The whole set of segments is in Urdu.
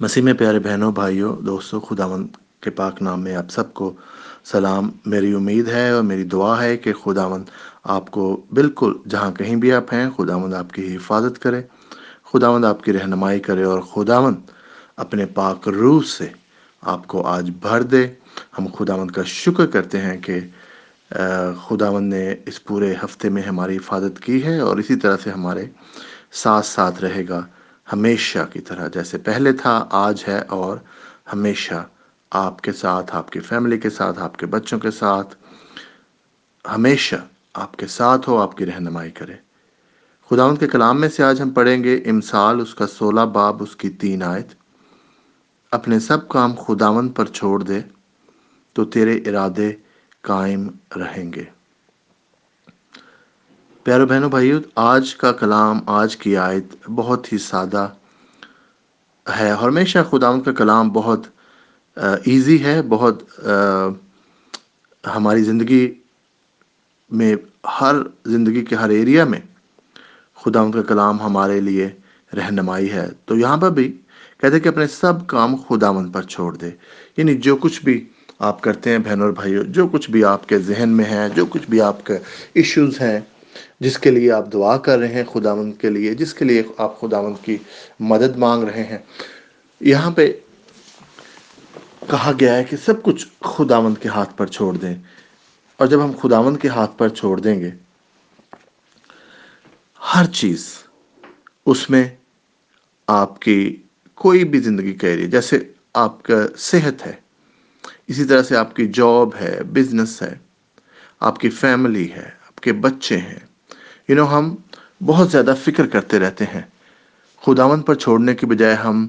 مسیح میں پیارے بہنوں، بھائیوں، دوستوں، خداوند کے پاک نام میں آپ سب کو سلام۔ میری امید ہے اور میری دعا ہے کہ خداوند آپ کو بالکل جہاں کہیں بھی آپ ہیں، خداوند آپ کی حفاظت کرے، خداوند آپ کی رہنمائی کرے اور خداوند اپنے پاک روح سے آپ کو آج بھر دے۔ ہم خداوند کا شکر کرتے ہیں کہ خداوند نے اس پورے ہفتے میں ہماری حفاظت کی ہے اور اسی طرح سے ہمارے ساتھ ساتھ رہے گا۔ ہمیشہ کی طرح جیسے پہلے تھا، آج ہے اور ہمیشہ آپ کے ساتھ، آپ کی فیملی کے ساتھ، آپ کے بچوں کے ساتھ۔ ہمیشہ آپ کے ساتھ ہو، آپ کی رہنمائی کرے۔ خداوند کے کلام میں سے آج ہم پڑھیں گے، امسال اس کا سولہ باب، اس کی تین آیت۔ اپنے سب کام خداوند پر چھوڑ دے تو تیرے ارادے قائم رہیں گے۔ پیارو بہنوں، بھائیو، آج کا کلام، آج کی آیت بہت ہی سادہ ہے ہمیشہ خداون کا کلام بہت ایزی ہے، بہت ہماری زندگی میں، ہر زندگی کے ہر ایریا میں خداون کا کلام ہمارے لیے رہنمائی ہے۔ تو یہاں پر بھی کہتے کہ اپنے سب کام خداون پر چھوڑ دے۔ یعنی جو کچھ بھی آپ کرتے ہیں بہن اور بھائیوں جو کچھ بھی آپ کے ذہن میں ہے جو کچھ بھی آپ کے ایشوز ہیں جس کے لیے آپ دعا کر رہے ہیں خداوند کے لیے، جس کے لیے آپ خداوند کی مدد مانگ رہے ہیں۔ یہاں پہ کہا گیا ہے کہ سب کچھ خداوند کے ہاتھ پر چھوڑ دیں۔ اور جب ہم خداوند کے ہاتھ پر چھوڑ دیں گے، ہر چیز اس میں آپ کی کوئی بھی زندگی کہہ رہی ہے، جیسے آپ کا صحت ہے، اسی طرح سے آپ کی جاب ہے بزنس ہے، آپ کی فیملی ہے، آپ کے بچے ہیں۔ یو نو ہم بہت زیادہ فکر کرتے رہتے ہیں۔ خداون پر چھوڑنے کی بجائے ہم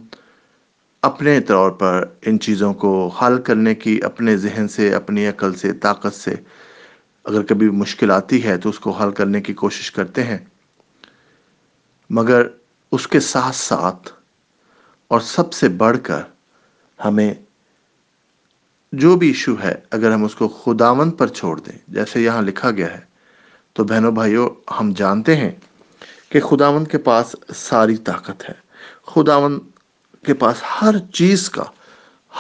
اپنے طور پر ان چیزوں کو حل کرنے کی اپنے ذہن سے، اپنی عقل سے، طاقت سے اگر کبھی مشکل آتی ہے تو اس کو حل کرنے کی کوشش کرتے ہیں۔ مگر اس کے ساتھ ساتھ اور سب سے بڑھ کر ہمیں جو بھی ایشو ہے، اگر ہم اس کو خداون پر چھوڑ دیں، جیسے یہاں لکھا گیا ہے تو بہنوں بھائیوں، ہم جانتے ہیں کہ خداون کے پاس ساری طاقت ہے۔ خداون کے پاس ہر چیز کا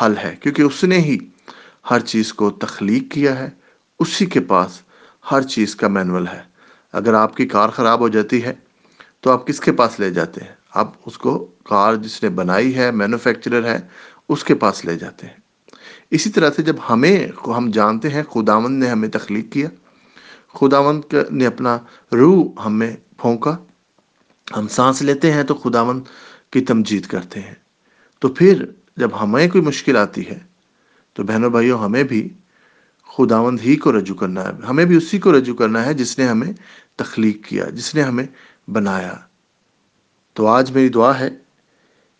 حل ہے، کیونکہ اس نے ہی ہر چیز کو تخلیق کیا ہے۔ اسی کے پاس ہر چیز کا مینول ہے۔ اگر آپ کی کار خراب ہو جاتی ہے، تو آپ کس کے پاس لے جاتے ہیں؟ آپ اس کو کار جس نے بنائی ہے، مینوفیکچرر ہے، اس کے پاس لے جاتے ہیں۔ اسی طرح سے جب ہمیں، ہم جانتے ہیں، خداوند نے ہمیں تخلیق کیا خداوند نے اپنا روح ہم میں پھونکا۔ ہم سانس لیتے ہیں تو خداوند کی تمجید کرتے ہیں۔ تو پھر جب ہمیں کوئی مشکل آتی ہے، تو بہنوں بھائیوں، ہمیں بھی خداوند ہی کو رجوع کرنا ہے۔ ہمیں بھی اسی کو رجوع کرنا ہے جس نے ہمیں تخلیق کیا، جس نے ہمیں بنایا۔ تو آج میری دعا ہے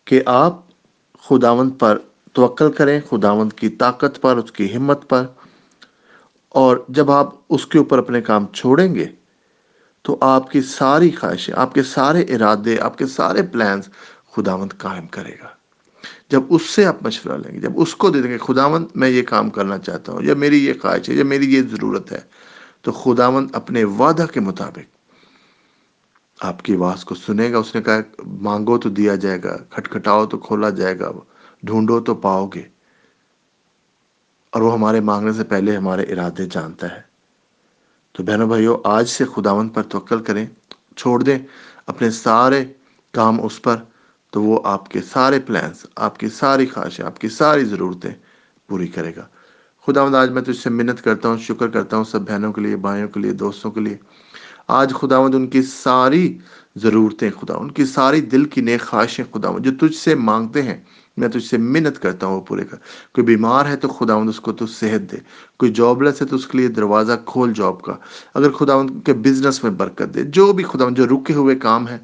کہ آپ خداوند پر توقل کریں، خداوند کی طاقت پر، اس کی ہمت پر اور جب آپ اس کے اوپر اپنے کام چھوڑیں گے، تو آپ کی ساری خواہشیں، آپ کے سارے ارادے، آپ کے سارے پلانز خداوند قائم کرے گا۔ جب اس سے آپ مشورہ لیں گے، جب اس کو دے دیں گے، خداوند، میں یہ کام کرنا چاہتا ہوں، یا میری یہ خواہش ہے، یا میری یہ ضرورت ہے، تو خداوند اپنے وعدہ کے مطابق آپ کی آواز کو سنے گا۔ اس نے کہا، مانگو تو دیا جائے گا، کھٹکھٹاؤ تو کھولا جائے گا، ڈھونڈو تو پاؤ گے۔ اور وہ ہمارے مانگنے سے پہلے ہمارے ارادے جانتا ہے۔ تو بہنوں بھائیوں آج سے خداون پر توکل کریں، چھوڑ دیں اپنے سارے کام اس پر، تو وہ آپ کے سارے پلانس آپ کی ساری خواہشیں، آپ کی ساری ضرورتیں پوری کرے گا۔ خداوند، آج میں تجھ سے منت کرتا ہوں، شکر کرتا ہوں سب بہنوں کے لیے، بھائیوں کے لیے، دوستوں کے لیے۔ آج خداوند ان کی ساری ضرورتیں، خدا، ان کی ساری دل کی نیک خواہشیں خداوند، جو تجھ سے مانگتے ہیں میں تجھ سے منت کرتا ہوں وہ پورے کر کوئی بیمار ہے تو خداوند اس کو تو صحت دے۔ کوئی جاب لیس ہے تو اس کے لیے دروازہ کھول جاب کا۔ اگر خداوند کے بزنس میں برکت دے، جو بھی خداوند، جو رکے ہوئے کام ہیں،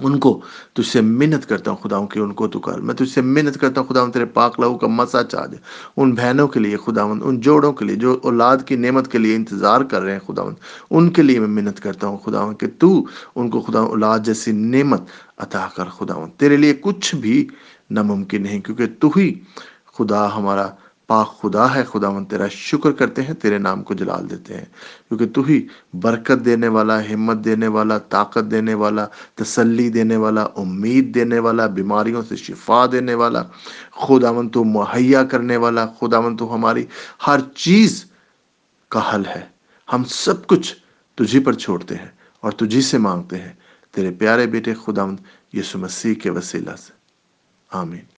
ان کو تجھ سے منت کرتا ہوں خداؤں کہ ان کو تو کر۔ میں تجھ سے منت کرتا ہوں خداؤں تیرے پاک لہو کا مسا چاہ دے۔ ان بہنوں کے لیے خداوند، ان جوڑوں کے لیے، جو اولاد کی نعمت کے لیے انتظار کر رہے ہیں خداوند، ان کے لیے میں منت کرتا ہوں۔ خداوند کہ تو ان کو خدا اولاد جیسی نعمت عطا کر۔ خداوند تیرے لیے کچھ بھی ناممکن نہیں کیونکہ تو ہی خدا ہمارا پاک خدا ہے خداون تیرا شکر کرتے ہیں، تیرے نام کو جلال دیتے ہیں۔ کیونکہ تو ہی برکت دینے والا، ہمت دینے والا، طاقت دینے والا، تسلی دینے والا، امید دینے والا، بیماریوں سے شفا دینے والا خداون تو مہیا کرنے والا خداون تو ہماری ہر چیز کا حل ہے۔ ہم سب کچھ تجھی پر چھوڑتے ہیں اور تجھی سے مانگتے ہیں۔ تیرے پیارے بیٹے خداون یسو مسیح کے وسیلہ سے۔ Amen.